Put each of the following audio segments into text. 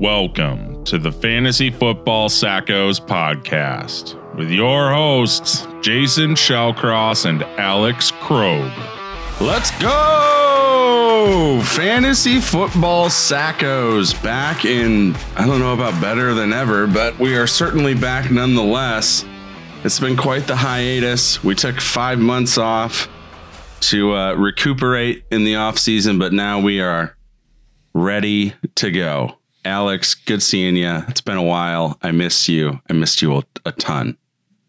Welcome to the Fantasy Football Sackos podcast with your hosts, Jason Shellcross and Alex Krogh. Let's go! Fantasy Football Sackos back in, I don't know about better than ever, but we are certainly back nonetheless. It's been quite the hiatus. We took five months off to uh, recuperate in the off season, but now we are ready to go. Alex, good seeing you. It's been a while. I miss you. I missed you a, ton.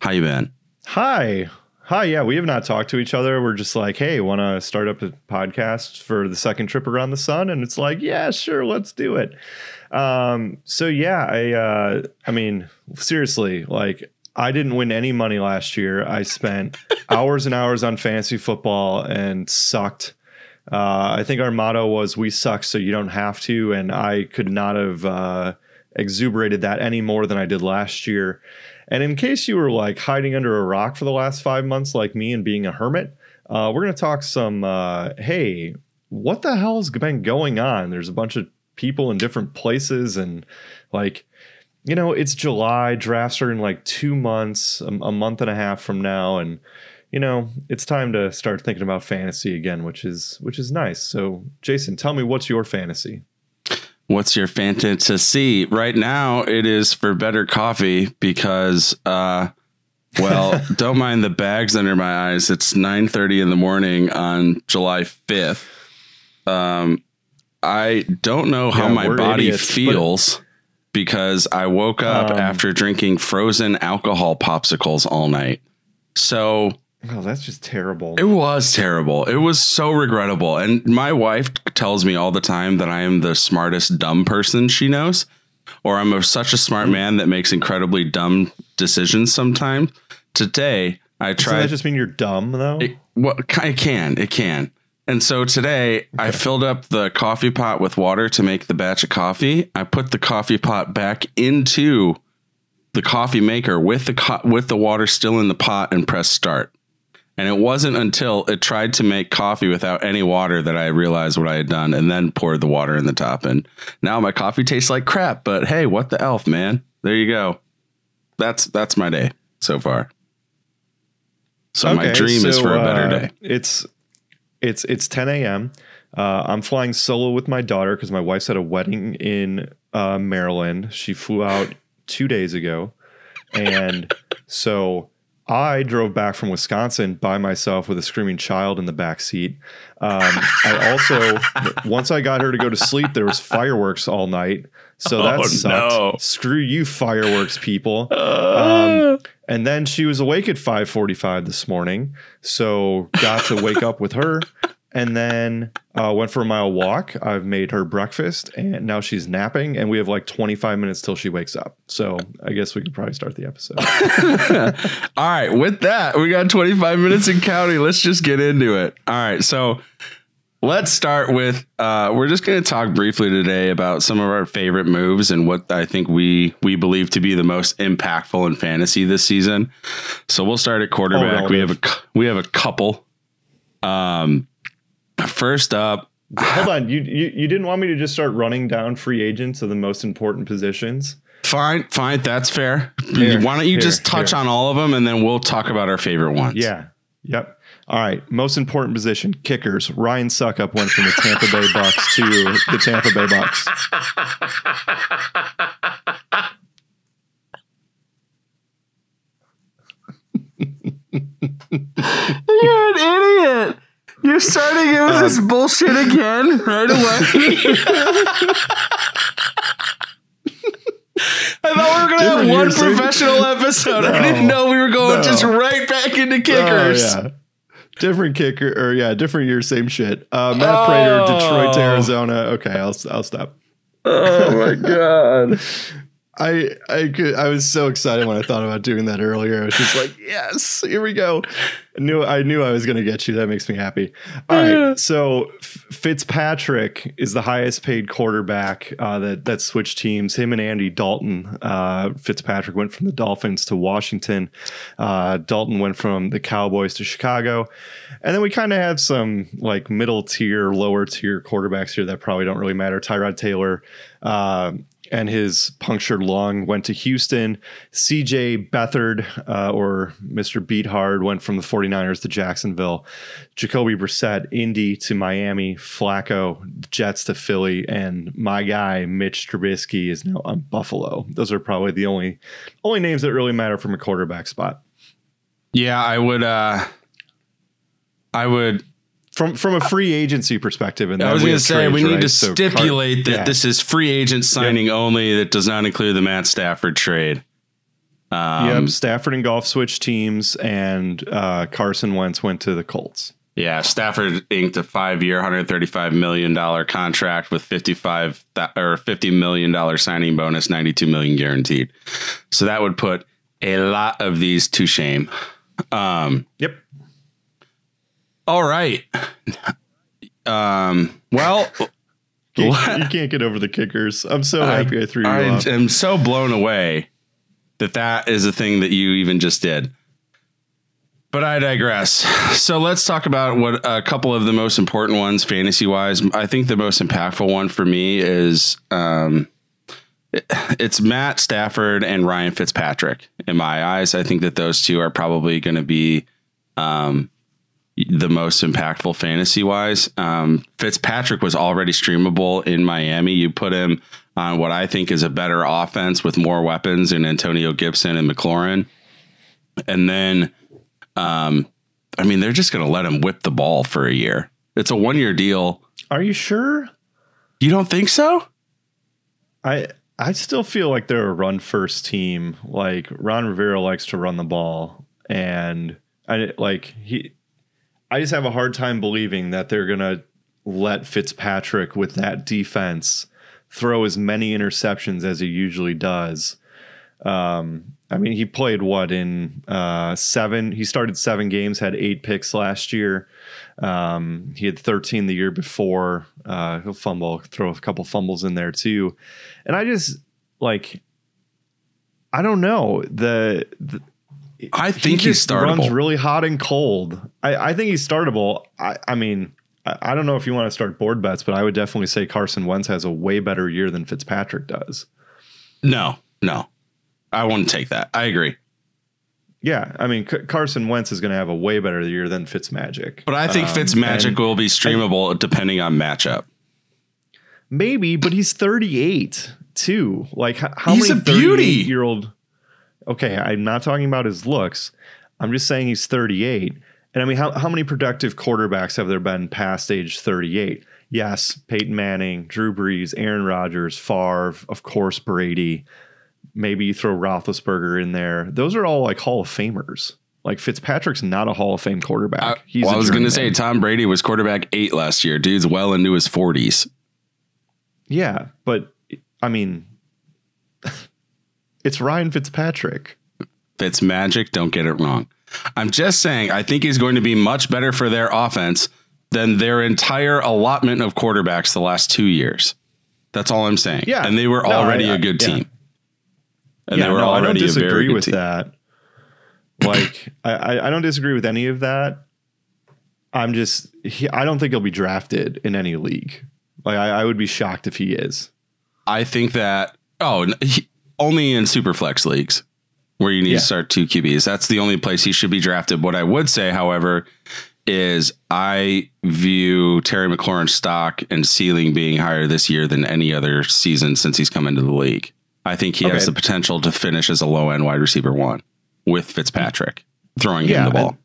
How you been? Hi. Hi. Yeah, we have not talked to each other. We're just like, hey, want to start up a podcast for the second trip around the sun? And it's like, yeah, sure, let's do it. Um, so yeah, I uh, I mean, seriously, like I didn't win any money last year. I spent hours and hours on fantasy football and sucked. Uh, I think our motto was "We suck, so you don't have to," and I could not have uh, exuberated that any more than I did last year. And in case you were like hiding under a rock for the last five months, like me, and being a hermit, uh, we're gonna talk some. Uh, hey, what the hell's been going on? There's a bunch of people in different places, and like you know, it's July. Drafts are in like two months, a, a, month and a half from now, and you know, it's time to start thinking about fantasy again, which is which is nice. So, Jason, tell me what's your fantasy? What's your fantasy? Right now, it is for better coffee because, uh, well, don't mind the bags under my eyes. It's nine thirty in the morning on July fifth. Um, I don't know how yeah, my body idiots, feels because I woke up um, after drinking frozen alcohol popsicles all night. So Oh, that's just terrible. It was terrible. It was so regrettable. And my wife tells me all the time that I am the smartest dumb person she knows, or I'm a, such a smart mm-hmm. man that makes incredibly dumb decisions sometimes. Today, I tried. Does that just mean you're dumb, though? It, well, it can. It can. And so today, okay. I filled up the coffee pot with water to make the batch of coffee. I put the coffee pot back into the coffee maker with the co- with the water still in the pot and press start. And it wasn't until it tried to make coffee without any water that I realized what I had done and then poured the water in the top. And now my coffee tastes like crap. But hey, what the elf, man? There you go. That's that's my day so far. So okay, my dream so, is for a better uh, day. It's it's it's 10 a.m. Uh, I'm flying solo with my daughter because my wife's at a wedding in uh, Maryland. She flew out two days ago, and so I drove back from Wisconsin by myself with a screaming child in the back seat. Um, I also, once I got her to go to sleep, there was fireworks all night, so that oh, sucked. No. Screw you, fireworks people. Uh. Um, and then she was awake at 5:45 this morning, so got to wake up with her and then uh, went for a mile walk. I've made her breakfast, and now she's napping, and we have like 25 minutes till she wakes up. So I guess we could probably start the episode. All right, with that, we got 25 minutes in counting. Let's just get into it. All right, so let's start with uh, we're just going to talk briefly today about some of our favorite moves and what I think we we believe to be the most impactful in fantasy this season. So we'll start at quarterback. Oh, we have a we have a couple. Um, First up, hold on. You, you you didn't want me to just start running down free agents of the most important positions? Fine, fine, that's fair. Here, Why don't you here, just touch here. on all of them and then we'll talk about our favorite ones? Yeah. Yep. All right. Most important position, kickers. Ryan Succop went from the Tampa Bay Bucks to the Tampa Bay Bucks. You're an idiot. You're starting it with um, this bullshit again right away. I thought we were gonna have one professional episode. No, I didn't know we were going no. just right back into oh, kickers. Oh, yeah. Different kicker, or yeah, different year, same shit. Uh, Matt oh. Prater, Detroit to Arizona. Okay, I'll I'll stop. Oh my god. I I could I was so excited when I thought about doing that earlier. I was just like, yes, here we go. I knew I knew I was going to get you. That makes me happy. All right, so Fitzpatrick is the highest paid quarterback uh, that that switched teams. Him and Andy Dalton. Uh, Fitzpatrick went from the Dolphins to Washington. Uh, Dalton went from the Cowboys to Chicago, and then we kind of had some like middle tier, lower tier quarterbacks here that probably don't really matter. Tyrod Taylor. And his punctured lung went to Houston. CJ Beathard, uh, or Mr. Beathard, went from the 49ers to Jacksonville. Jacoby Brissett, Indy to Miami. Flacco, Jets to Philly. And my guy, Mitch Trubisky, is now on Buffalo. Those are probably the only only names that really matter from a quarterback spot. Yeah, I would. uh I would from from a free agency perspective. And I was going to say we need right? to So stipulate Car- that yeah. this is free agent signing only. That does not include the Matt Stafford trade. Um, yep, Stafford and Goff switched teams, and uh, Carson Wentz went to the Colts. Yeah, Stafford inked a five-year, hundred thirty-five million dollar contract with fifty-five th- or fifty million dollar signing bonus, ninety-two million guaranteed. So that would put a lot of these to shame. Um, Yep. All right. Um, well, You, you can't get over the kickers. I'm so happy I, threw you I off. am so blown away that that is a thing that you even just did. But I digress. So let's talk about what a couple of the most important ones, fantasy wise. I think the most impactful one for me is um, it- it's Matt Stafford and Ryan Fitzpatrick. In my eyes, I think that those two are probably going to be um, the most impactful fantasy wise. Um, Fitzpatrick was already streamable in Miami. You put him on what I think is a better offense with more weapons in Antonio Gibson and McLaurin. And then, um, I mean, they're just going to let him whip the ball for a year. It's a one year deal. Are you sure? You don't think so? I I still feel like they're a run first team. Like Ron Rivera likes to run the ball, and I like he. I just have a hard time believing that they're gonna let Fitzpatrick with that defense throw as many interceptions as he usually does. Um, I mean, he played what in uh, seven? He started seven games, had eight picks last year. Um, he had 13 the year before. Uh, he'll fumble, throw a couple fumbles in there too. And I just like, I don't know the. the I he think he's just runs really hot and cold. I, I think he's startable. I, I mean, I, I don't know if you want to start board bets, but I would definitely say Carson Wentz has a way better year than Fitzpatrick does. no, no. I wouldn't take that. I agree. Yeah, I mean C- Carson Wentz is going to have a way better year than Fitzmagic. But I think Um, Fitzmagic and will be streamable depending on matchup. maybe, but he's 38 too. Like how, how He's many a beauty. year old? Okay, I'm not talking about his looks. I'm just saying he's 38. And I mean, how, how many productive quarterbacks have there been past age 38? Yes, Peyton Manning, Drew Brees, Aaron Rodgers, Favre, of course, Brady. Maybe you throw Roethlisberger in there. Those are all like Hall of Famers. Like Fitzpatrick's not a Hall of Fame quarterback. I, He's well, I was going to say. Tom Brady was quarterback eight last year. Dude's well into his 40s. Yeah, but I mean, it's Ryan Fitzpatrick. Fitz magic. Don't get it wrong. I'm just saying, I think he's going to be much better for their offense than their entire allotment of quarterbacks the last two years. That's all I'm saying. Yeah. And they were No, already I- a good yeah. team. And yeah, they were no, I don't already a very disagree good with team. that. Like, I, I, I don't disagree with any of that. I'm just, he, I don't think he'll be drafted in any league. Like, I, I would be shocked if he is. I think that, oh, he, only in super flex leagues where you need Yeah. to start two QBs. That's the only place he should be drafted. What I would say, however, is I view Terry McLaurin's stock and ceiling being higher this year than any other season since he's come into the league. I think he has the potential to finish as a low end wide receiver one with Fitzpatrick throwing Yeah, him the ball.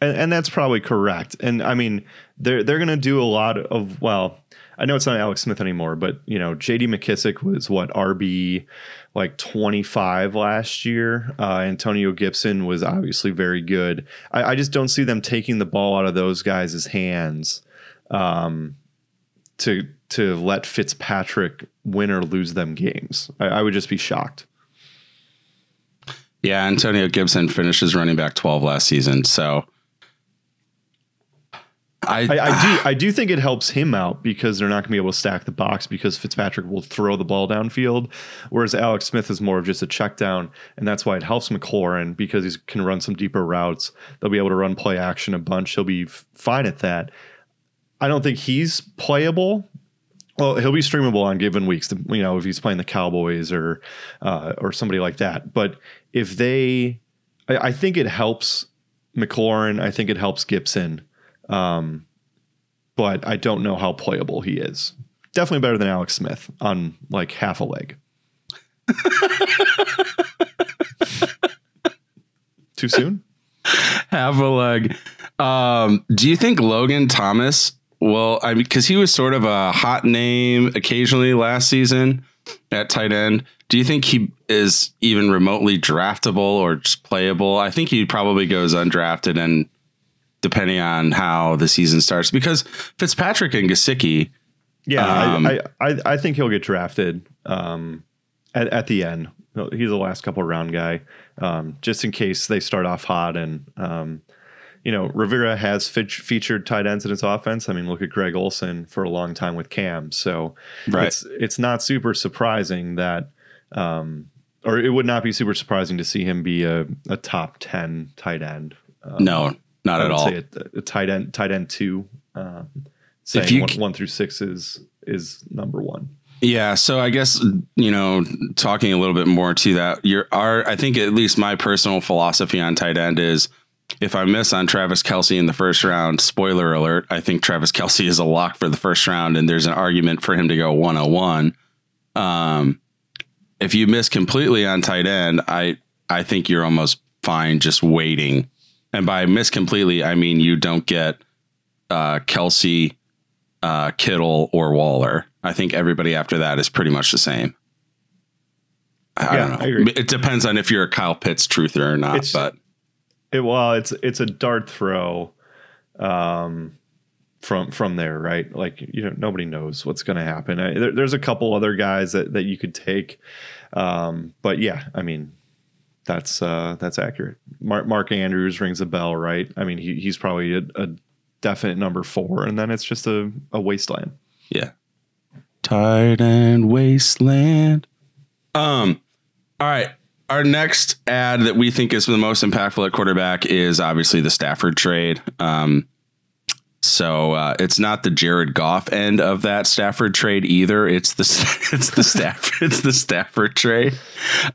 and, and that's probably correct. And I mean, they're they're going to do a lot of well. I know it's not Alex Smith anymore, but you know, J.D. McKissic was what RB like twenty five last year. Uh, Antonio Gibson was obviously very good. I, I just don't see them taking the ball out of those guys' hands um, to to let Fitzpatrick win or lose them games. I, I would just be shocked. Yeah, Antonio Gibson finishes running back 12 last season. So I, I, I do I do think it helps him out because they're not going to be able to stack the box because Fitzpatrick will throw the ball downfield, whereas Alex Smith is more of just a check down, and that's why it helps McLaurin because he can run some deeper routes. They'll be able to run play action a bunch. He'll be f- fine at that. I don't think he's playable Well, he'll be streamable on given weeks. You know, if he's playing the Cowboys or uh, or somebody like that. But if they, I, I, think it helps McLaurin. I think it helps Gibson. Um, but I don't know how playable he is. Definitely better than Alex Smith on like half a leg. Too soon? Half a leg. Um, do you think Logan Thomas well, I mean, because he was sort of a hot name occasionally last season at tight end. Do you think he is even remotely draftable or just playable? I think he probably goes undrafted, and depending on how the season starts, because Fitzpatrick and Gesicki. Yeah, um, I, I, I think he'll get drafted um, at, at the end. He's the last couple round guy, um, just in case they start off hot and um, you know, Rivera has fe- featured tight ends in his offense. I mean, look at Greg Olsen for a long time with Cam. So right. it's it's not super surprising that, um, or it would not be super surprising to see him be a, a top ten tight end. Um, no, not at all. A, a, tight end, tight end two. Um, saying if you one, one through six is is number one. Yeah, so I guess you know, talking a little bit more to that, your our I think at least my personal philosophy on tight end is if I miss on Travis Kelce in the first round, spoiler alert, I think Travis Kelce is a lock for the first round, and there's an argument for him to go 101. Um, if you miss completely on tight end, I I think you're almost fine just waiting. And by miss completely, I mean you don't get uh, Kelce, uh, Kittle, or Waller. I think everybody after that is pretty much the same. I yeah, don't know. It depends on if you're a Kyle Pitts truther or not, it's, but it, well, it's it's a dart throw um, from from there, right? Like you know, nobody knows what's going to happen. I, there, there's a couple other guys that that you could take, um, but yeah, I mean, that's uh, that's accurate. Mark, Mark Andrews rings a bell, right? I mean, he, he's probably a, a definite number four, and then it's just a, a wasteland. Yeah, tired end wasteland. Um, all right our next ad that we think is the most impactful at quarterback is obviously the Stafford trade. Um, so uh, it's not the Jared Goff end of that Stafford trade either. It's the it's the Stafford it's the Stafford trade.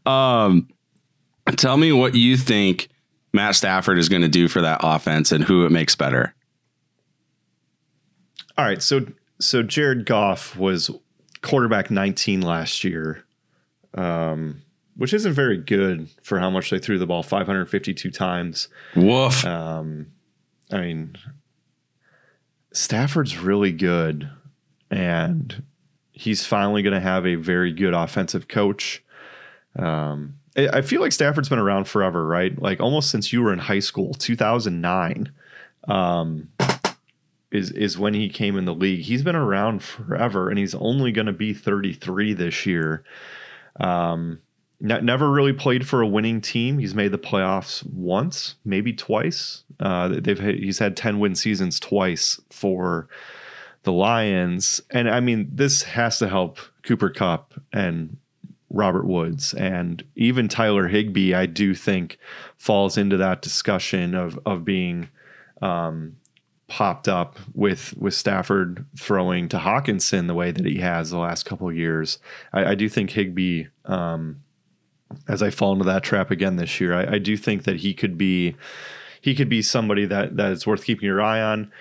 Um, tell me what you think Matt Stafford is going to do for that offense and who it makes better. All right, so so Jared Goff was quarterback 19 last year. Um, which isn't very good for how much they threw the ball 552 times. Woof. Um, I mean, Stafford's really good, and he's finally going to have a very good offensive coach. Um, I feel like Stafford's been around forever, right? Like almost since you were in high school, 2009. Um, is is when he came in the league. He's been around forever, and he's only going to be 33 this year. Um, never really played for a winning team. He's made the playoffs once, maybe twice. Uh, they've he's had ten win seasons twice for the Lions, and I mean this has to help Cooper Kupp and Robert Woods and even Tyler Higbee. I do think falls into that discussion of of being. Um, popped up with with Stafford throwing to Hockenson the way that he has the last couple of years. I, I do think Higbee um, as I fall into that trap again this year. I, I, do think that he could be he could be somebody that that is worth keeping your eye on.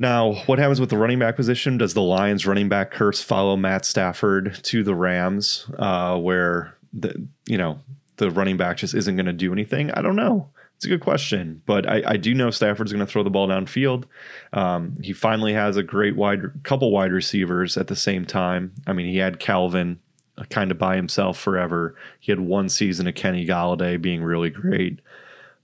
Now, what happens with the running back position? Does the Lions running back curse follow Matt Stafford to the Rams, uh, where the you know the running back just isn't going to do anything? I don't know. It's a good question, but I, I do know Stafford's going to throw the ball downfield. Um, he finally has a great wide couple wide receivers at the same time. I mean, he had Calvin kind of by himself forever. He had one season of Kenny Golladay being really great,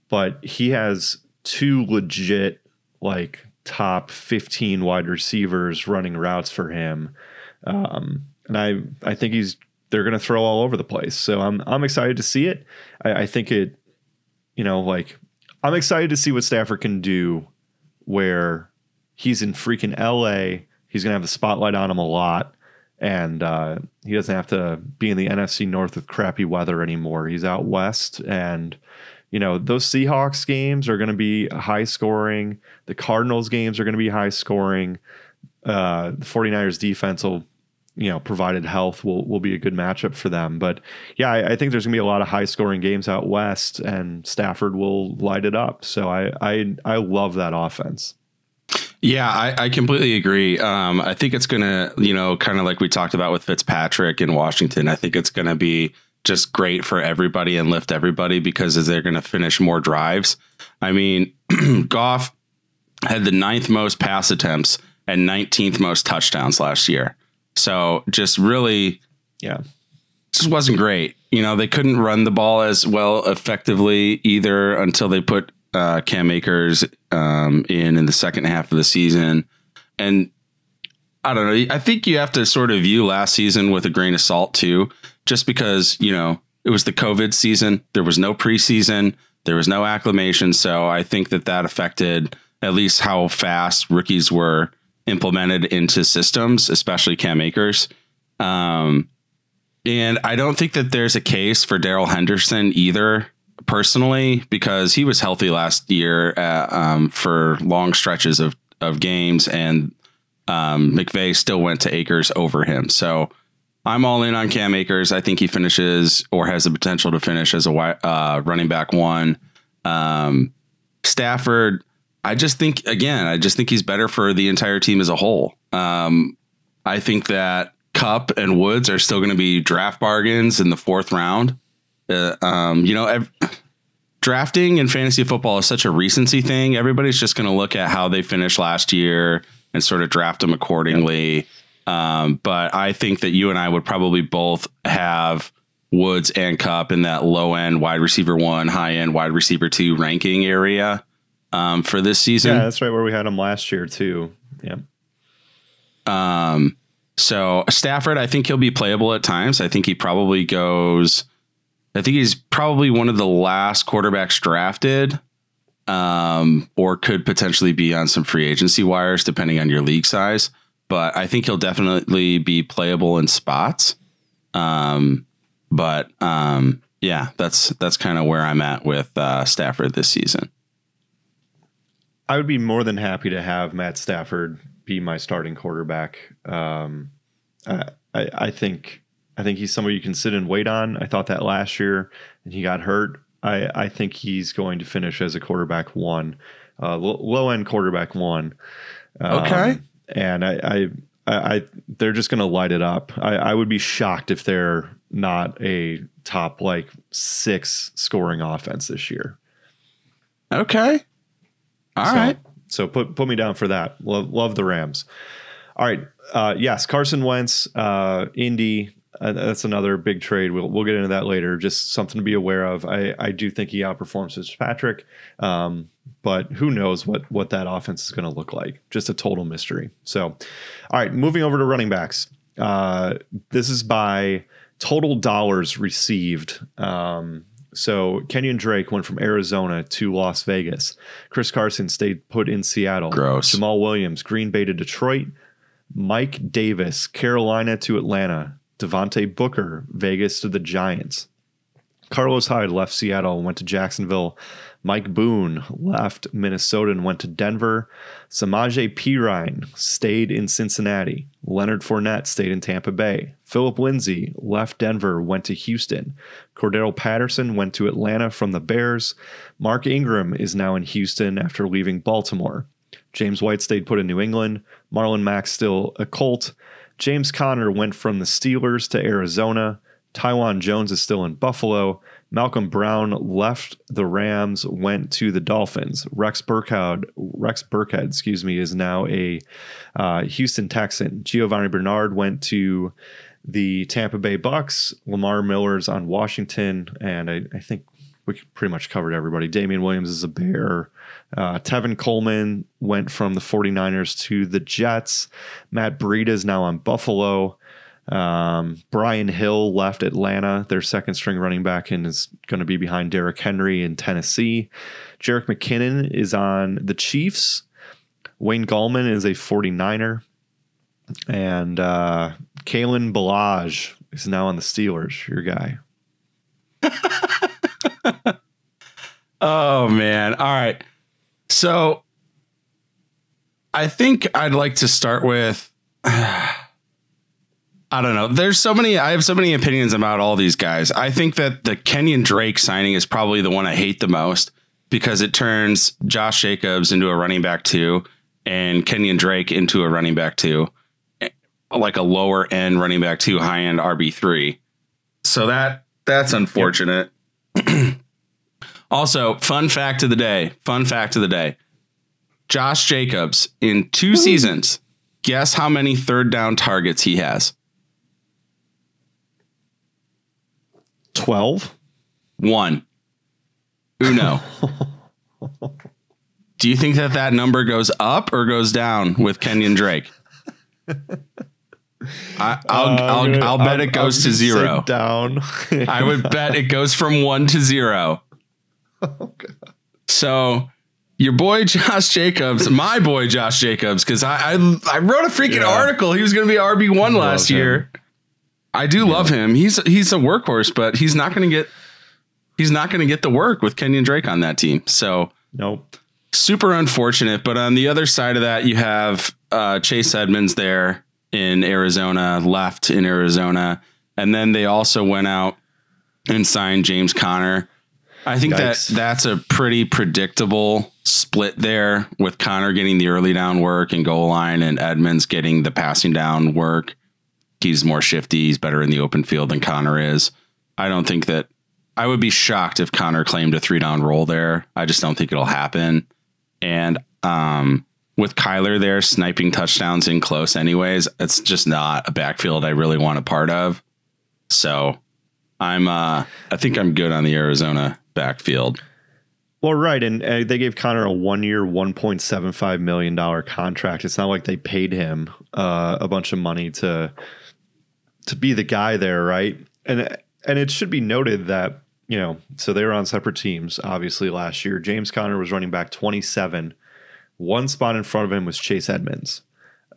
but he has two legit like top 15 wide receivers running routes for him. Um, and I, I think he's, they're going to throw all over the place. So I'm, I'm excited to see it. I, I think it, you know, like I'm excited to see what Stafford can do where he's in freaking LA. He's going to have the spotlight on him a lot and uh, he doesn't have to be in the NFC North with crappy weather anymore. He's out west, and you know those Seahawks games are going to be high scoring. The Cardinals games are going to be high scoring. uh, the 49ers defense will, you know, provided health will will be a good matchup for them. But yeah, I, I think there's gonna be a lot of high scoring games out west, and Stafford will light it up. So I I I love that offense. Yeah, I, I completely agree. Um, I think it's gonna, you know, kind of like we talked about with Fitzpatrick in Washington. I think it's gonna be just great for everybody and lift everybody because they're gonna finish more drives. I mean, Goff had the ninth most pass attempts and 19th most touchdowns last year. So just really, Yeah. just wasn't great. You know, they couldn't run the ball as well effectively either until they put uh, Cam Akers um, in in the second half of the season. And I don't know. I think you have to sort of view last season with a grain of salt too, just because you know it was the COVID season. There was no preseason. There was no acclimation. So I think that that affected at least how fast rookies were implemented into systems, especially Cam Akers. Um, and I don't think that there's a case for Darrell Henderson either, personally, because he was healthy last year uh, um, for long stretches of, of games, and um, McVay still went to Akers over him. So I'm all in on Cam Akers. I think he finishes or has the potential to finish as a uh, running back one. Um, Stafford, I just think again, I just think he's better for the entire team as a whole. Um, I think that Kupp and Woods are still going to be draft bargains in the fourth round. Uh, um, you know, ev- drafting in fantasy football is such a recency thing. Everybody's just going to look at how they finished last year and sort of draft them accordingly. Um, but I think that you and I would probably both have Woods and Kupp in that low end wide receiver one, high end wide receiver two ranking area um, for this season. Yeah, that's right where we had him last year too. Yeah. Um, so Stafford, I think he'll be playable at times. I think he probably goes. I think he's probably one of the last quarterbacks drafted, um, or could potentially be on some free agency wires depending on your league size. But I think he'll definitely be playable in spots. Um, but um, yeah, that's that's kind of where I'm at with uh, Stafford this season. I would be more than happy to have Matt Stafford be my starting quarterback. Um, I, I, I think I think he's somebody you can sit and wait on. I thought that last year, and he got hurt. I, I think he's going to finish as a quarterback one, uh, low end quarterback one. Um, Okay. and I, I, I, I they're just going to light it up. I, I would be shocked if they're not a top like six scoring offense this year. Okay. All so, right. So put put me down for that. Love love the Rams. All right. Uh, yes, Carson Wentz, uh, Indy. Uh, that's another big trade. We'll we'll get into that later. Just something to be aware of. I I do think he outperforms Fitzpatrick, um, but who knows what what that offense is going to look like? Just a total mystery. So, all right, moving over to running backs. Uh, this is by total dollars received. Um, so Kenyon Drake went from Arizona to Las Vegas. Chris Carson stayed put in Seattle. Gross. Jamaal Williams, Green Bay to Detroit. Mike Davis, Carolina to Atlanta. Devontae Booker, Vegas to the Giants. Carlos Hyde left Seattle and went to Jacksonville. Mike Boone left Minnesota and went to Denver. Samaje Perine stayed in Cincinnati. Leonard Fournette stayed in Tampa Bay. Philip Lindsay left Denver, went to Houston. Cordarrelle Patterson went to Atlanta from the Bears. Mark Ingram is now in Houston after leaving Baltimore. James White stayed put in New England. Marlon Mack still a Colt. James Conner went from the Steelers to Arizona. Taiwan Jones is still in Buffalo. Malcolm Brown left the Rams, went to the Dolphins. Rex Burkhead, Rex Burkhead, excuse me, is now a uh, Houston Texan. Giovani Bernard went to the Tampa Bay Bucks. Lamar Miller's on Washington, and I, I think we pretty much covered everybody. Damien Williams is a Bear. Uh, Tevin Coleman went from the 49ers to the Jets. Matt Breida is now on Buffalo. Um, Brian Hill left Atlanta, their second string running back, and is going to be behind Derrick Henry in Tennessee. Jerick McKinnon is on the Chiefs. Wayne Gallman is a 49er. And uh, Kalen Ballage is now on the Steelers, your guy. Oh man. All right. So I think I'd like to start with. I don't know. There's so many. I have so many opinions about all these guys. I think that the Kenyon Drake signing is probably the one I hate the most because it turns Josh Jacobs into a running back two and Kenyon Drake into a running back two, eh, like a lower end running back two, high end RB three. So that that's unfortunate. Yep. also, fun fact of the day. Fun fact of the day. Josh Jacobs in 2 seasons. Guess how many third down targets he has? 12? One. Uno. Do you think that that number goes up or goes down with Kenyon Drake? I, will uh, I'll, I'll bet I'll, it goes I'll to zero. Down. I would bet it goes from one to zero. Oh, so your boy Josh Jacobs, my boy Josh Jacobs, because I, I, I wrote a freaking yeah. article. He was going to be RB one last year. I do yeah. love him. He's he's a workhorse, but he's not going to get he's not going to get the work with Kenyon Drake on that team. So nope. Super unfortunate. But on the other side of that, you have uh, Chase Edmonds there in Arizona, left in Arizona, and then they also went out and signed James Conner. I think Yikes. that that's a pretty predictable split there with Conner getting the early down work and goal line and Edmonds getting the passing down work he's more shifty. He's better in the open field than Conner is. I don't think that I would be shocked if Conner claimed a three down role there. I just don't think it'll happen. And um, with Kyler there sniping touchdowns in close, anyways, it's just not a backfield I really want a part of. So I'm, uh, I think I'm good on the Arizona backfield. Well, right, and uh, they gave Conner a one-year, one point seven five million dollar contract. It's not like they paid him uh, a bunch of money to to be the guy there, right? And and it should be noted that you know, so they were on separate teams. Obviously, last year, James Conner was running back twenty seven. One spot in front of him was Chase Edmonds.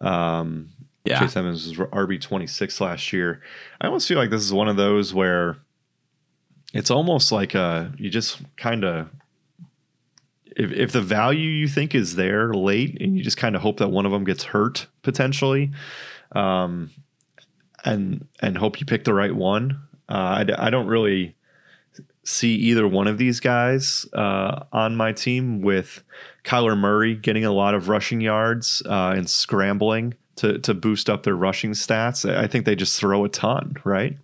Um, yeah. Chase Edmonds was RB twenty six last year. I almost feel like this is one of those where it's almost like uh you just kind of if, if the value you think is there late and you just kind of hope that one of them gets hurt potentially um, and and hope you pick the right one. Uh, I, I don't really see either one of these guys uh, on my team with Kyler Murray getting a lot of rushing yards uh, and scrambling to to boost up their rushing stats. I think they just throw a ton, right?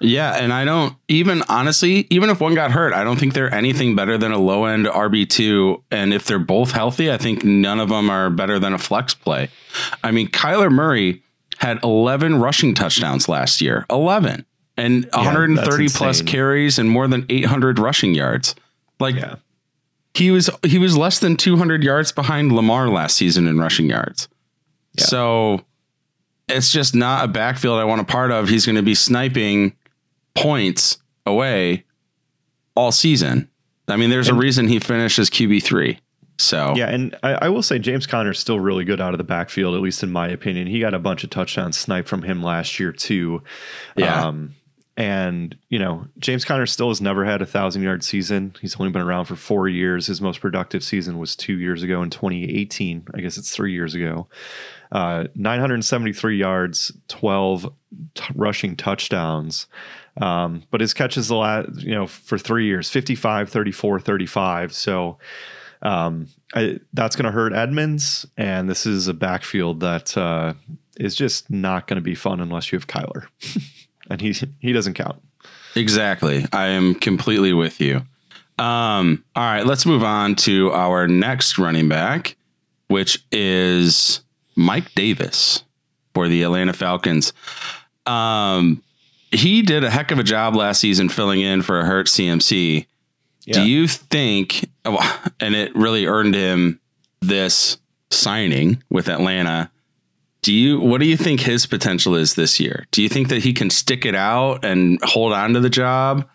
Yeah, and I don't even honestly, even if one got hurt, I don't think they're anything better than a low end RB two. And if they're both healthy, I think none of them are better than a flex play. I mean, Kyler Murray had 11 rushing touchdowns last year. 11. And yeah, 130 plus carries and more than 800 rushing yards. Like yeah. he was he was less than 200 yards behind Lamar last season in rushing yards. Yeah. So it's just not a backfield I want a part of. He's going to be sniping points away all season. I mean, there's and, a reason he finishes QB three. So yeah, and I, I, will say James Conner's still really good out of the backfield, at least in my opinion. He got a bunch of touchdowns sniped from him last year too. Yeah. Um, and you know, James Conner still has never had a thousand yard season. He's only been around for four years. His most productive season was two years ago in 2018. I guess it's three years ago. Uh, 973 yards, 12 t- rushing touchdowns. Um, but his catches the last, you know, for three years, 55, 34, 35. So um, I, that's going to hurt Edmonds, and this is a backfield that uh, is just not going to be fun unless you have Kyler, and he he doesn't count. Exactly, I am completely with you. Um, all right, let's move on to our next running back, which is Mike Davis for the Atlanta Falcons. Um, he did a heck of a job last season filling in for a hurt CMC. Yeah. Do you think, and it really earned him this signing with Atlanta? Do you what do you think his potential is this year? Do you think that he can stick it out and hold on to the job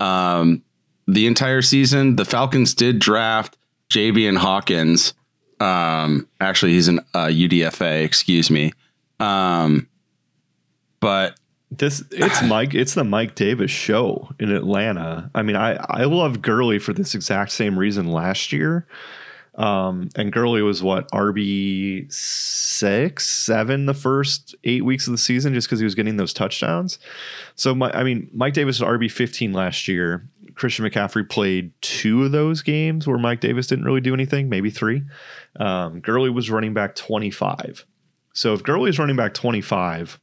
um, the entire season? The Falcons did draft Javian Hawkins. Um, actually, he's an uh, UDFA. Excuse me. Um, but this it's Mike. It's the Mike Davis show in Atlanta. I mean, I I love Gurley for this exact same reason last year. Um, and Gurley was what RB six, seven the first eight weeks of the season, just because he was getting those touchdowns. So my, I mean, Mike Davis was RB fifteen last year. Christian McCaffrey played two of those games where Mike Davis didn't really do anything, maybe three. Um, Gurley was running back twenty five. So if Gurley is running back twenty five,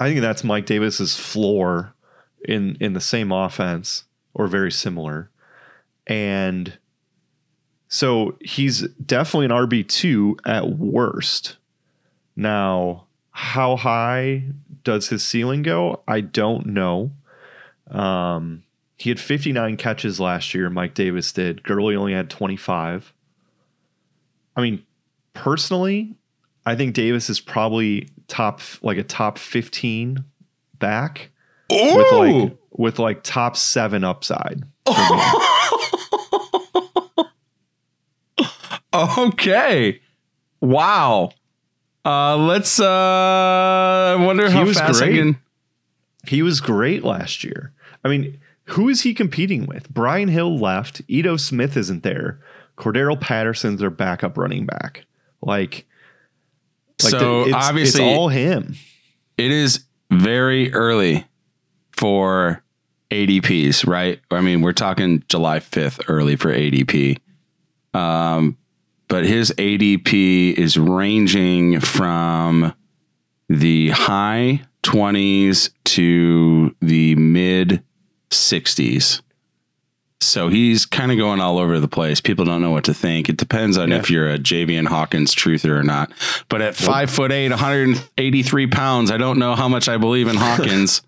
I think that's Mike Davis's floor in in the same offense or very similar. And so he's definitely an RB2 at worst. Now, how high does his ceiling go? I don't know. Um, he had 59 catches last year, Mike Davis did. Gurley only had 25. I mean, personally, I think Davis is probably top like a top 15 back Ooh. with like with like top 7 upside. okay. Wow. Uh, let's uh wonder He how was fast I great. can. He was great last year. I mean, who is he competing with? Brian Hill left. Ito Smith isn't there. Cordarrelle Patterson's their backup running back. Like, like so it's, obviously, it's all him. it is very early for ADPs, right? I mean, we're talking July 5th early for ADP. Um, but his ADP is ranging from the high 20s to the mid 60s. So he's kind of going all over the place. People don't know what to think. It depends on Yeah. if you're a Javian Hawkins truther or not. But at five foot eight, 183 pounds, I don't know how much I believe in Hawkins,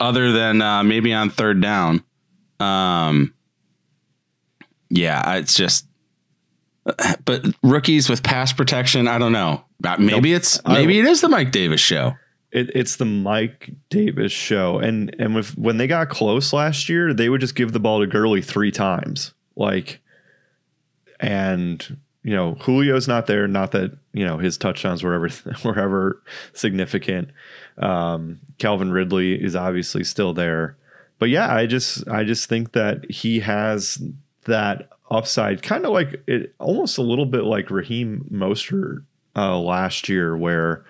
other than uh, maybe on third down. Um, yeah, it's just. But rookies with pass protection, I don't know. Uh, Maybe it's I- maybe it is the Mike Davis show. It, it's the Mike Davis show, and and with, when they got close last year, they would just give the ball to Gurley three times, like, and you know Julio's not there. Not that you know his touchdowns were ever were ever significant. Um, Calvin Ridley is obviously still there, but yeah, I just I just think that he has that upside, kind of like it, almost a little bit like Raheem Mostert uh, last year, where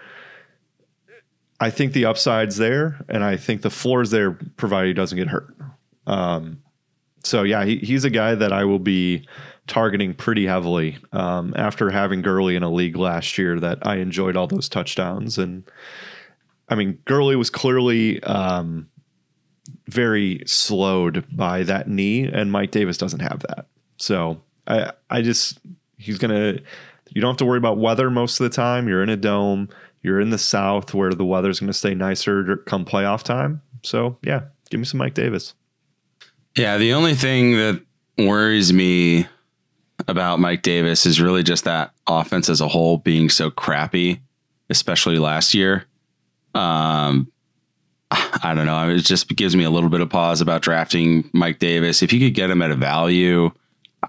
I think the upside's there, and I think the floor's there, provided he doesn't get hurt. Um, so yeah, he, he's a guy that I will be targeting pretty heavily um, after having Gurley in a league last year that I enjoyed all those touchdowns. And I mean, Gurley was clearly um, very slowed by that knee, and Mike Davis doesn't have that. So I, I just he's gonna. You don't have to worry about weather most of the time. You're in a dome. You're in the South where the weather's going to stay nicer come playoff time. So yeah, give me some Mike Davis. Yeah, the only thing that worries me about Mike Davis is really just that offense as a whole being so crappy, especially last year. Um, I don't know. It just gives me a little bit of pause about drafting Mike Davis. If you could get him at a value,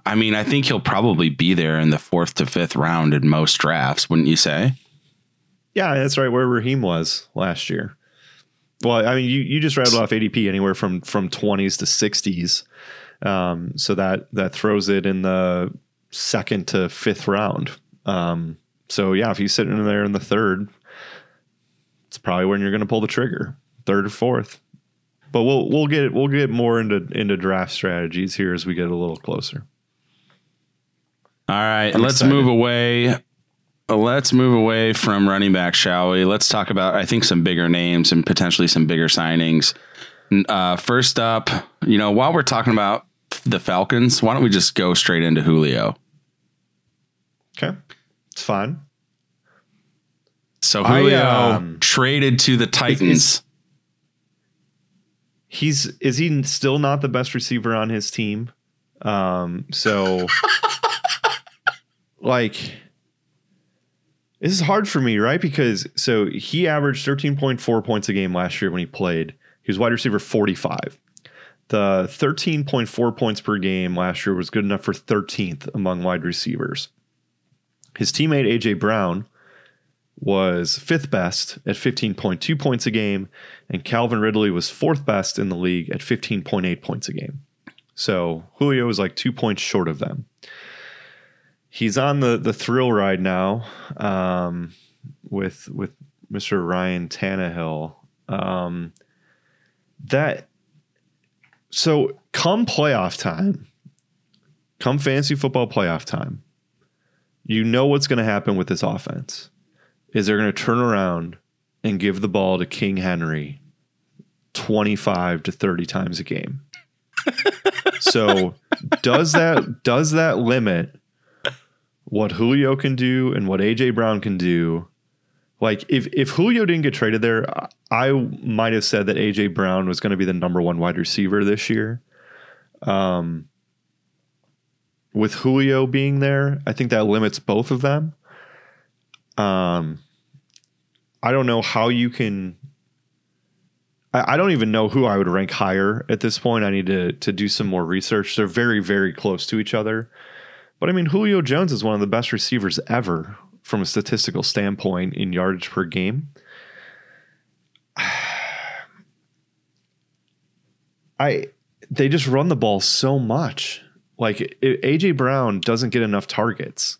I mean, I think he'll probably be there in the fourth to fifth round in most drafts, wouldn't you say? Yeah, that's right. Where Raheem was last year. Well, I mean, you, you just rattled off ADP anywhere from from twenties to sixties, um, so that that throws it in the second to fifth round. Um, so yeah, if he's sitting in there in the third, it's probably when you're going to pull the trigger, third or fourth. But we'll we'll get we'll get more into into draft strategies here as we get a little closer. All right, I'm let's excited. move away. Let's move away from running back, shall we? Let's talk about, I think, some bigger names and potentially some bigger signings. Uh, first up, you know, while we're talking about the Falcons, why don't we just go straight into Julio? Okay, it's fine. So I, Julio um, traded to the Titans. he's is he still not the best receiver on his team um so like this is hard for me right because so he averaged 13.4 points a game last year when he played he was wide receiver 45 the 13.4 points per game last year was good enough for 13th among wide receivers his teammate aj brown was fifth best at 15.2 points a game, and Calvin Ridley was fourth best in the league at 15.8 points a game. So Julio was like two points short of them. He's on the the thrill ride now um, with with Mr. Ryan Tannehill. Um, that so come playoff time, come fantasy football playoff time, you know what's going to happen with this offense. Is they're going to turn around and give the ball to King Henry 25 to 30 times a game. so does that does that limit what Julio can do and what AJ Brown can do? Like if if Julio didn't get traded there, I might have said that AJ Brown was going to be the number one wide receiver this year. Um, with Julio being there, I think that limits both of them. Um, I don't know how you can. I, I don't even know who I would rank higher at this point. I need to to do some more research. They're very very close to each other, but I mean Julio Jones is one of the best receivers ever from a statistical standpoint in yardage per game. I they just run the ball so much. Like AJ Brown doesn't get enough targets.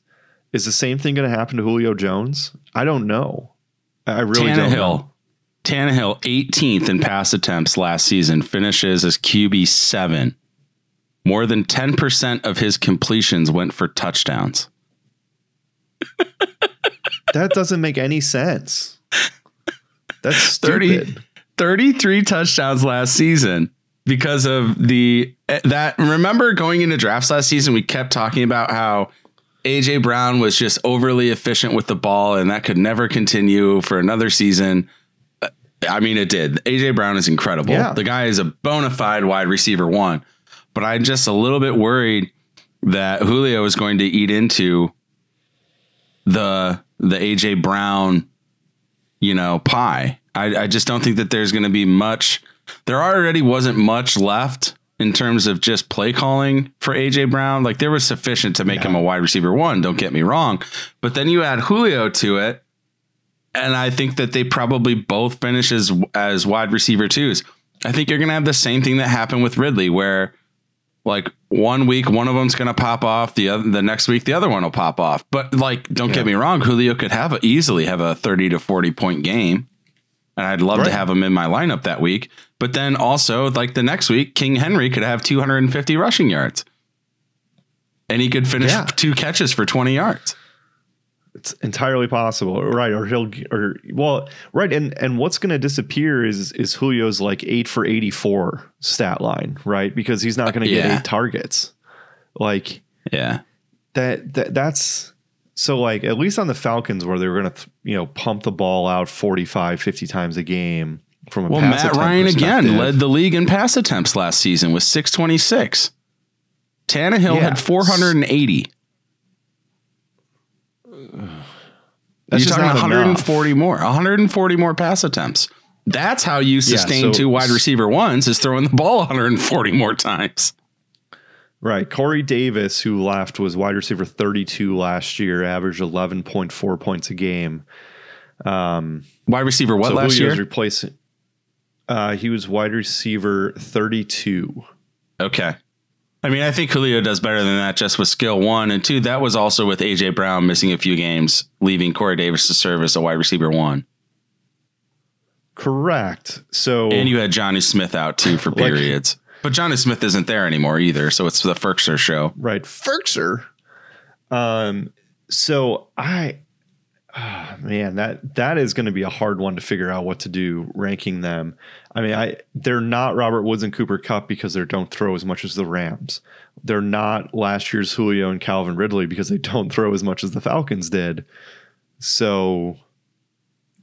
Is the same thing going to happen to Julio Jones? I don't know. I really Tannehill. don't know. Tannehill, 18th in pass attempts last season, finishes as QB seven. More than 10% of his completions went for touchdowns. That doesn't make any sense. That's 30 33 touchdowns last season because of the eh, that remember going into drafts last season we kept talking about how AJ Brown was just overly efficient with the ball and that could never continue for another season. Eh, I mean it did. AJ Brown is incredible. Yeah. The guy is a bona fide wide receiver one. But I'm just a little bit worried that Julio is going to eat into the the AJ Brown, you know, pie. I, I just don't think that there's going to be much. There already wasn't much left in terms of just play calling for AJ Brown. Like there was sufficient to make him a wide receiver one. Don't get me wrong, but then you add Julio to it, and I think that they probably both finish as as wide receiver twos. I think you're going to have the same thing that happened with Ridley, where like one week one of them's going to pop off the other the next week the other one will pop off. But like don't Yeah. get me wrong julio could have a, easily have a 30 to 40 point game and i'd love to have him in my lineup that week. But then also like the next week king henry could have 250 rushing yards. And he could finish Yeah. two catches for 20 yards It's entirely possible, right? Or he'll, or well, right. And and what's going to disappear is is Julio's like eight for eighty four stat line, right? Because he's not going to get Yeah. eight targets. Like yeah that, that that's so like at least on the Falcons where they were going to you know pump the ball out 45 50 times a game from a well pass matt ryan again led the league in pass attempts last season with 626 Tannehill Yeah. had 480 That's You're talking not 140 more, 140 more pass attempts. That's how you sustain so- two wide receiver ones is throwing the ball 140 more times. Right. Corey Davis, who left, was wide receiver 32 last year, averaged 11.4 points a game. Um, Wide receiver what so last Julio's year? replacing. Uh, he was wide receiver 32. okay. I mean, I think Julio does better than that just with skill one and two. That was also with AJ Brown missing a few games, leaving Corey Davis to serve as a wide receiver one. Correct. So And you had Jonnu Smith out too for Like- periods. but Jonnu Smith isn't there anymore either, so it's the Firkser show. right, Firkser. Um, so I, ah, man, that that is going to be a hard one to figure out what to do ranking them. I mean, I they're not Robert Woods and Cooper Kupp because they don't throw as much as the Rams. They're not last year's Julio and Calvin Ridley because they don't throw as much as the Falcons did. So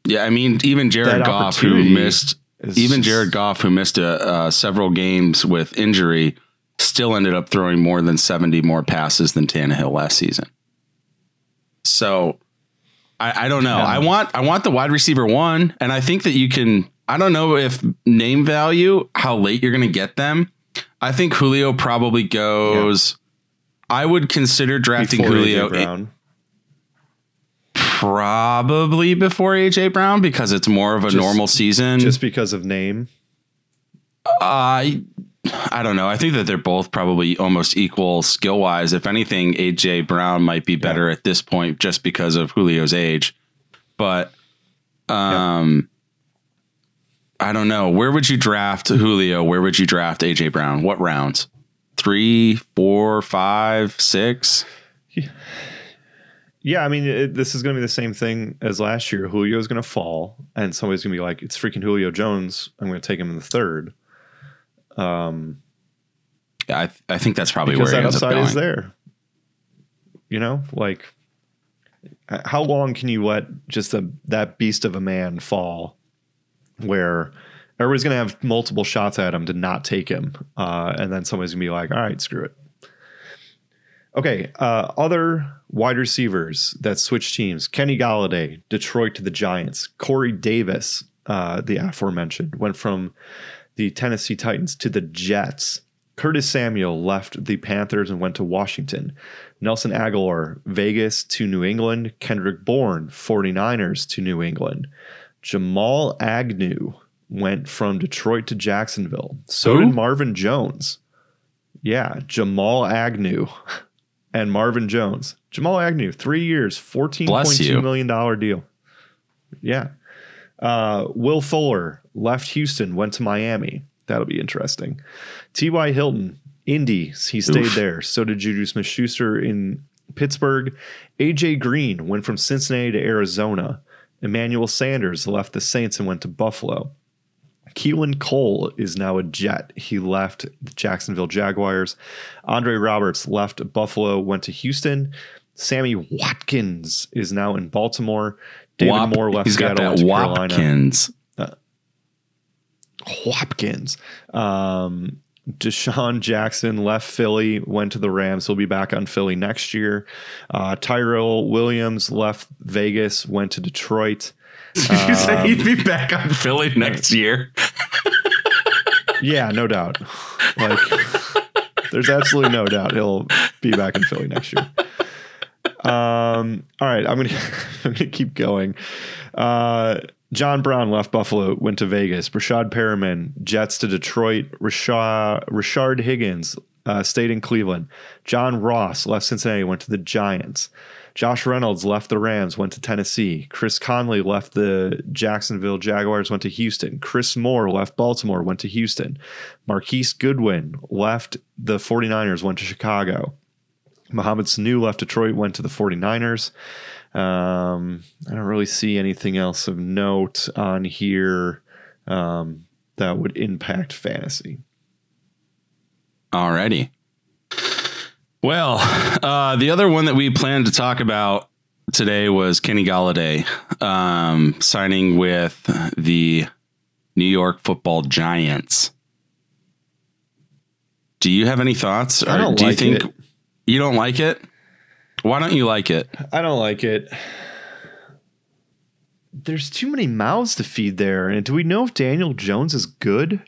Yeah, I mean, even Jared Goff, who missed even Jared Goff, who missed a, uh, several games with injury, still ended up throwing more than 70 more passes than Tannehill last season. So I, I don't know. Yeah. I want I want the wide receiver one, and I think that you can. I don't know if name value, how late you're going to get them. I think Julio probably goes. I would consider drafting before Julio Brown. probably before AJ Brown because it's more of a Just- normal season. just because of name. Uh, I don't know. I think that they're both probably almost equal skill wise. If anything, AJ Brown might be better at this point just because of Julio's age. But um I don't know. Where would you draft Julio? Where would you draft AJ Brown? What rounds? Three, four, five, six? Yeah, I mean, it, this is going to be the same thing as last year. Julio is going to fall, and somebody's going to be like, "It's freaking Julio Jones." I'm going to take him in the third. Um, Yeah, I, I think that's probably where he that up upside going. is there. You know, like how long can you let just a that beast of a man fall, where everybody's going to have multiple shots at him to not take him, uh, and then somebody's going to be like, "All right, screw it." Okay, uh, other wide receivers that switch teams: Kenny Golladay, Detroit to the Giants. Corey Davis, uh, the aforementioned, went from the Tennessee Titans to the Jets. Curtis Samuel left the Panthers and went to Washington. Nelson Agholor, Vegas to New England. Kendrick Bourne, 49ers to New England. Jamal Agnew went from Detroit to Jacksonville. So Who? did Marvin Jones. Yeah, Jamal Agnew and Marvin Jones. Jamal Agnew, three years, fourteen point Bless two you. million dollar deal. Yeah. Uh, Will Fuller left Houston, went to Miami. That'll be interesting. T.Y. Hilton, Indy, he stayed Oof. there. So did Juju Smith Schuster in Pittsburgh. A.J. Green went from Cincinnati to Arizona. Emmanuel Sanders left the Saints and went to Buffalo. Keelan Cole is now a Jet. He left the Jacksonville Jaguars. Andre Roberts left Buffalo, went to Houston. Sammy Watkins is now in Baltimore. David Wap- Moore left He's got Seattle, went that Carolina. Watkins. Hopkins. Um, DeSean Jackson left Philly, went to the Rams. He'll be back on Philly next year. Uh, Tyrell Williams left Vegas, went to Detroit. you say Um, he'd be back on Philly next year? Yeah, no doubt. Like, there's absolutely no doubt he'll be back in Philly next year. Um, all right, I'm gonna I'm gonna keep going. Uh, John Brown left Buffalo, went to Vegas. Rashad Perriman, Jets to Detroit. Rashad Rashard Higgins uh, stayed in Cleveland. John Ross left Cincinnati, went to the Giants. Josh Reynolds left the Rams, went to Tennessee. Chris Conley left the Jacksonville Jaguars, went to Houston. Chris Moore left Baltimore, went to Houston. Marquise Goodwin left the 49ers, went to Chicago. Mohamed Sanu left Detroit, went to the 49ers. Um, I don't really see anything else of note on here um, that would impact fantasy. Alrighty. Well, uh, the other one that we planned to talk about today was Kenny Golladay um, signing with the New York Football Giants. Do you have any thoughts? I don't do like you think it. You don't like it? Why don't you like it? I don't like it. There's too many mouths to feed there. And do we know if Daniel Jones is good?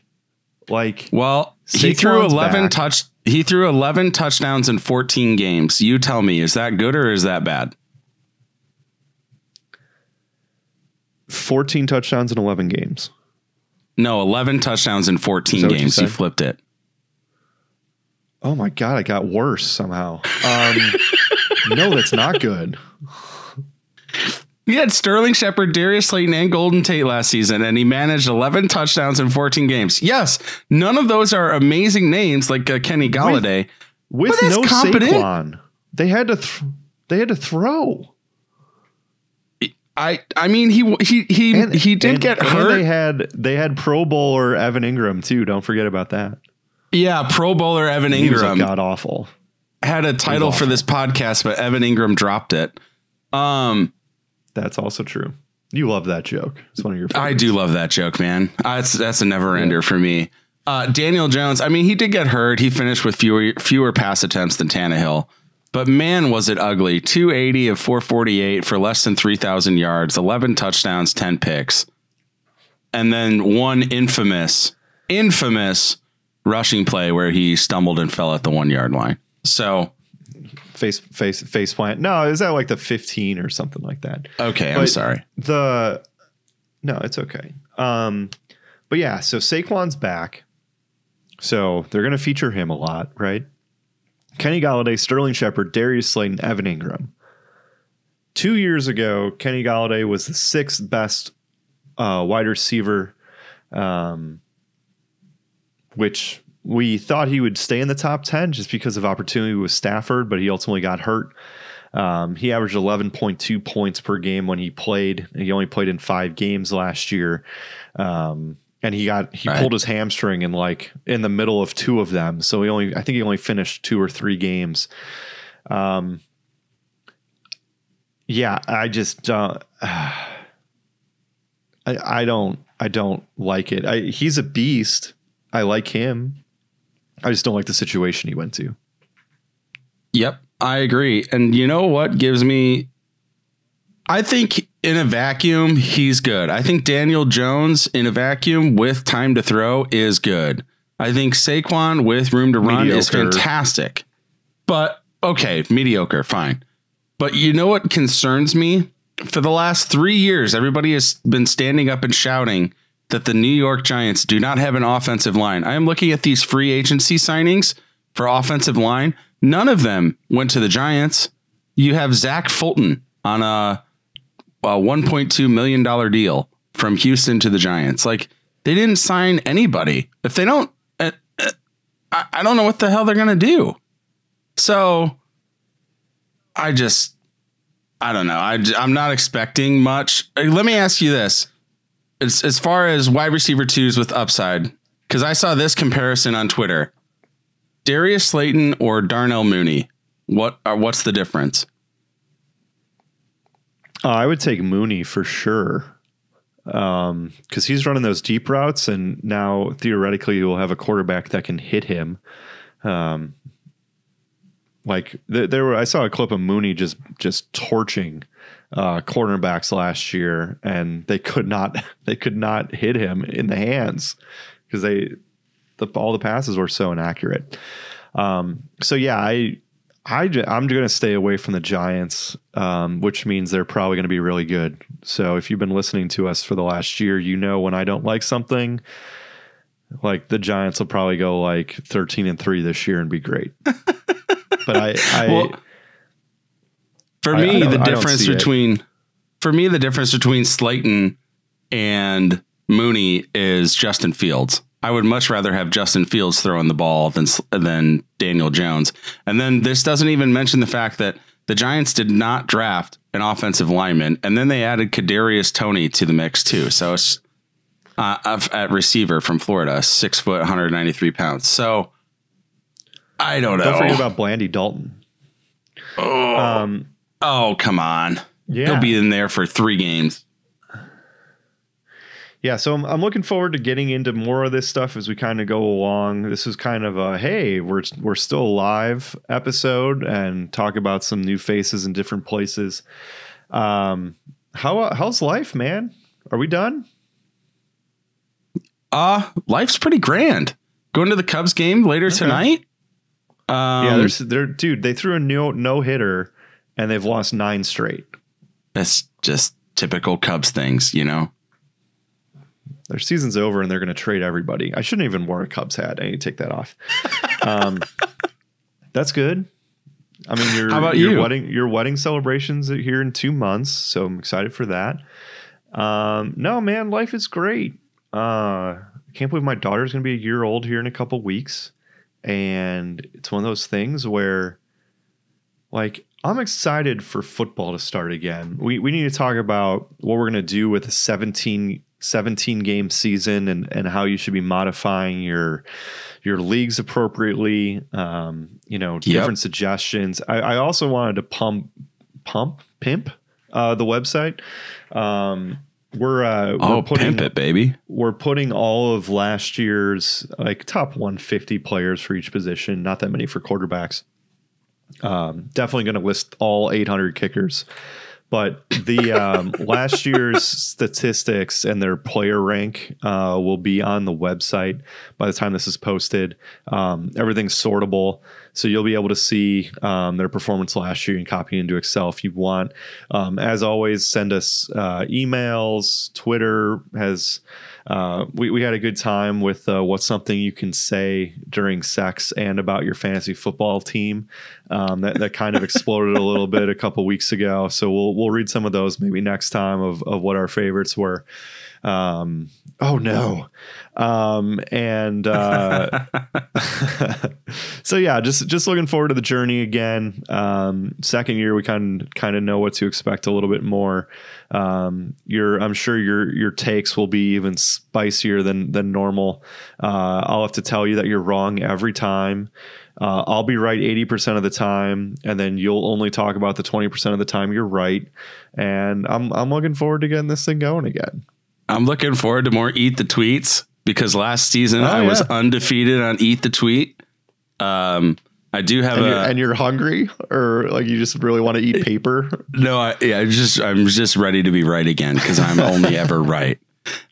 Like, Well, he threw 11 back. touch he threw 11 touchdowns in 14 games. You tell me, is that good or is that bad? 14 touchdowns in 11 games. No, 11 touchdowns in 14 Is that what you games. You flipped it. Oh my God, it got worse somehow. Um, no, that's not good. He had Sterling Shepard, Darius Slayton, and Golden Tate last season, and he managed 11 touchdowns in 14 games. Yes, none of those are amazing names like uh, Kenny Golladay. With that's no competent. Saquon, they had to th- they had to throw. I I mean he he he he did and- get hurt. They had they had Pro Bowler Evan Engram too. Don't forget about that. Yeah, Pro Bowler Evan Engram god awful. had a title for this podcast, but Evan Engram dropped it. Um, That's also true. You love that joke. It's one of your. Favorites. I do love that joke, man. Uh, that's that's a never ender for me. Uh, Daniel Jones. I mean, he did get hurt. He finished with fewer fewer pass attempts than Tannehill, but man, was it ugly. Two eighty of four forty eight for less than three thousand yards, eleven touchdowns, ten picks, and then one infamous, infamous rushing play where he stumbled and fell at the one yard line. So face face face plant. No, is that like the 15 or something like that? okay, I'm sorry. The no, it's okay. Um, but yeah, so Saquon's back. So they're going to feature him a lot, right? Kenny Golladay, Sterling Shepard, Darius Slayton, Evan Engram. Two years ago, Kenny Golladay was the sixth best uh, wide receiver, um, which we thought he would stay in the top 10 just because of opportunity with Stafford, but he ultimately got hurt. Um, he averaged 11.2 points per game when he played. He only played in five games last year. Um, and he got he Right. pulled his hamstring in like in the middle of two of them. So he only I think he only finished two or three games. Um yeah, I just don't uh, I I don't I don't like it. I, he's a beast. I like him. I just don't like the situation he went to. Yep, I agree. And you know what gives me I think in a vacuum he's good. I think Daniel Jones in a vacuum with time to throw is good. I think Saquon with room to run is fantastic. But okay, mediocre, fine. But you know what concerns me? For the last 3 years everybody has been standing up and shouting that the New York Giants do not have an offensive line. I am looking at these free agency signings for offensive line. None of them went to the Giants. You have Zach Fulton on a, a $1.2 million deal from Houston to the Giants. Like they didn't sign anybody. If they don't, uh, uh, I, I don't know what the hell they're going to do. So I just, I don't know. I, I'm not expecting much. Let me ask you this. As, as far as wide receiver twos with upside, because I saw this comparison on Twitter. Darius Slayton or Darnell Mooney? What are what's the difference? Uh, I would take Mooney for sure. Um, because he's running those deep routes, and now theoretically you'll have a quarterback that can hit him. Um, like th- there were, I saw a clip of Mooney just just torching uh, cornerbacks last year, and they could not they could not hit him in the hands because they the all the passes were so inaccurate. Um, so yeah, I I I'm going to stay away from the Giants, um, which means they're probably going to be really good. So if you've been listening to us for the last year, you know when I don't like something, like the Giants will probably go like 13 and three this year and be great. but I, I Well, For I- I me, don't- the difference see it. between for me the difference between Slayton and Mooney is Justin Fields. I would much rather have Justin Fields throwing the ball than than Daniel Jones. And then this doesn't even mention the fact that the Giants did not draft an offensive lineman, and then they added Kadarius Toney to the mix too. So it's uh, at receiver from Florida, six foot, 193 pounds. So I don't know. don't forget about Blandy Dalton. oh, Um, oh, come on. yeah, He'll be in there for three games. Yeah, so I'm, I'm looking forward to getting into more of this stuff as we kind of go along. This is kind of a hey, we're we're still live episode and talk about some new faces in different places. Um, how how's life, man? Are we done? Uh, life's pretty grand. Going to the Cubs game later Okay. tonight. Um, yeah, there's they're dude. They threw a no no hitter and they've lost nine straight. that's just typical Cubs things, you know. Their season's over and they're going to trade everybody. I shouldn't even wear a Cubs hat. I need to take that off. um, that's good. I mean, your How about your you? wedding your wedding celebrations here in two months, so I'm excited for that. Um, no, man, life is great. Uh, I can't believe my daughter's going to be a year old here in a couple weeks, and it's one of those things where, like, I'm excited for football to start again. We we need to talk about what we're going to do with a 17 17 game season and and how you should be modifying your your leagues appropriately. Um, you know, different suggestions. I, I also wanted to pump pump pimp uh, the website. Um, we're uh, Oh, we're putting pimp it, baby. we're putting all of last year's like top 150 players for each position. Not that many for quarterbacks. Um, definitely going to list all 800 kickers. But the um, last year's statistics and their player rank uh, will be on the website by the time this is posted. Um, everything's sortable, so you'll be able to see um, their performance last year and copy into Excel if you want. Um, as always, send us uh, emails. Twitter has uh, we we had a good time with uh, what's something you can say during sex and about your fantasy football team. Um, that that kind of exploded a little bit a couple weeks ago. So we'll we'll read some of those maybe next time of of what our favorites were. Um, oh no. Um, and uh, so yeah, just just looking forward to the journey again. Um, second year, we kind kind of know what to expect a little bit more. Um, your I'm sure your your takes will be even spicier than than normal. Uh, I'll have to tell you that you're wrong every time. Uh, I'll be right 80% of the time, and then you'll only talk about the 20% of the time you're right. And I'm I'm looking forward to getting this thing going again. I'm looking forward to more Eat the Tweets because last season Oh, I was undefeated on Eat the Tweet. Um, I do have And a you're, and you're hungry, or like you just really want to eat paper. no. I, yeah, I just I'm just ready to be right again because I'm only ever right.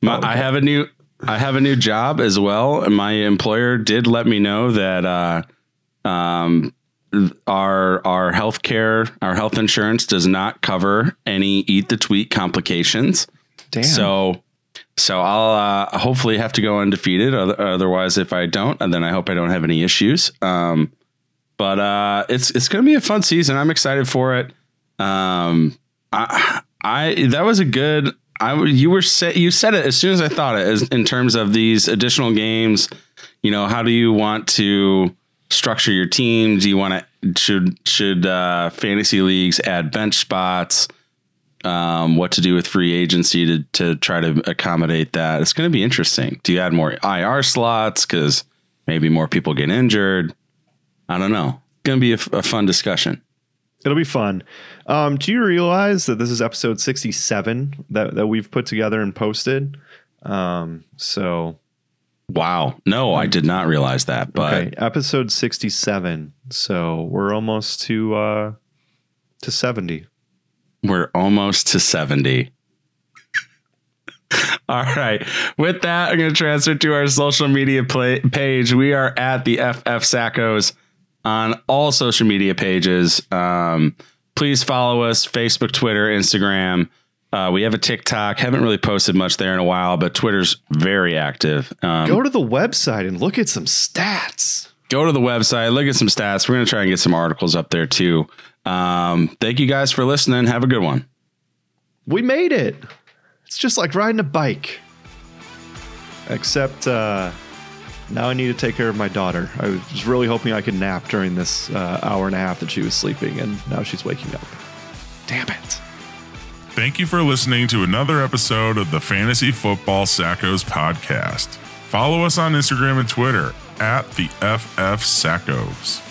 My, I have a new I have a new job as well, and my employer did let me know that uh, um, our our health care our health insurance does not cover any Eat the Tweet complications. Damn. So, so I'll uh, hopefully have to go undefeated. Otherwise, if I don't, and then I hope I don't have any issues. Um, but uh, it's it's going to be a fun season. I'm excited for it. Um, I, I that was a good. I you were sa- you said it as soon as I thought it as in terms of these additional games. You know, how do you want to structure your team? Do you want to should should uh, fantasy leagues add bench spots? Um, what to do with free agency to to try to accommodate that. It's going to be interesting. Do you add more IR slots because maybe more people get injured? I don't know. It's going to be a fun discussion. It'll be fun. Um, do you realize that this is episode 67 that, that we've put together and posted? Um, so, Wow. No, I did not realize that. But okay, episode 67. So we're almost to, uh, to 70. We're almost to 70. All right. With that, I'm going to transfer to our social media play- page. We are at the FF Sackos on all social media pages. Um, please follow us Facebook, Twitter, Instagram. Uh, we have a TikTok. Haven't really posted much there in a while, but Twitter's very active. Um, Go to the website and look at some stats. go to the website, look at some stats. We're going to try and get some articles up there too. Um, thank you guys for listening. Have a good one. We made it. It's just like riding a bike. Except uh, now I need to take care of my daughter. I was really hoping I could nap during this uh, hour and a half that she was sleeping, and now she's waking up. Damn it. Thank you for listening to another episode of the Fantasy Football Sackos podcast. Follow us on Instagram and Twitter at the FF Sackos.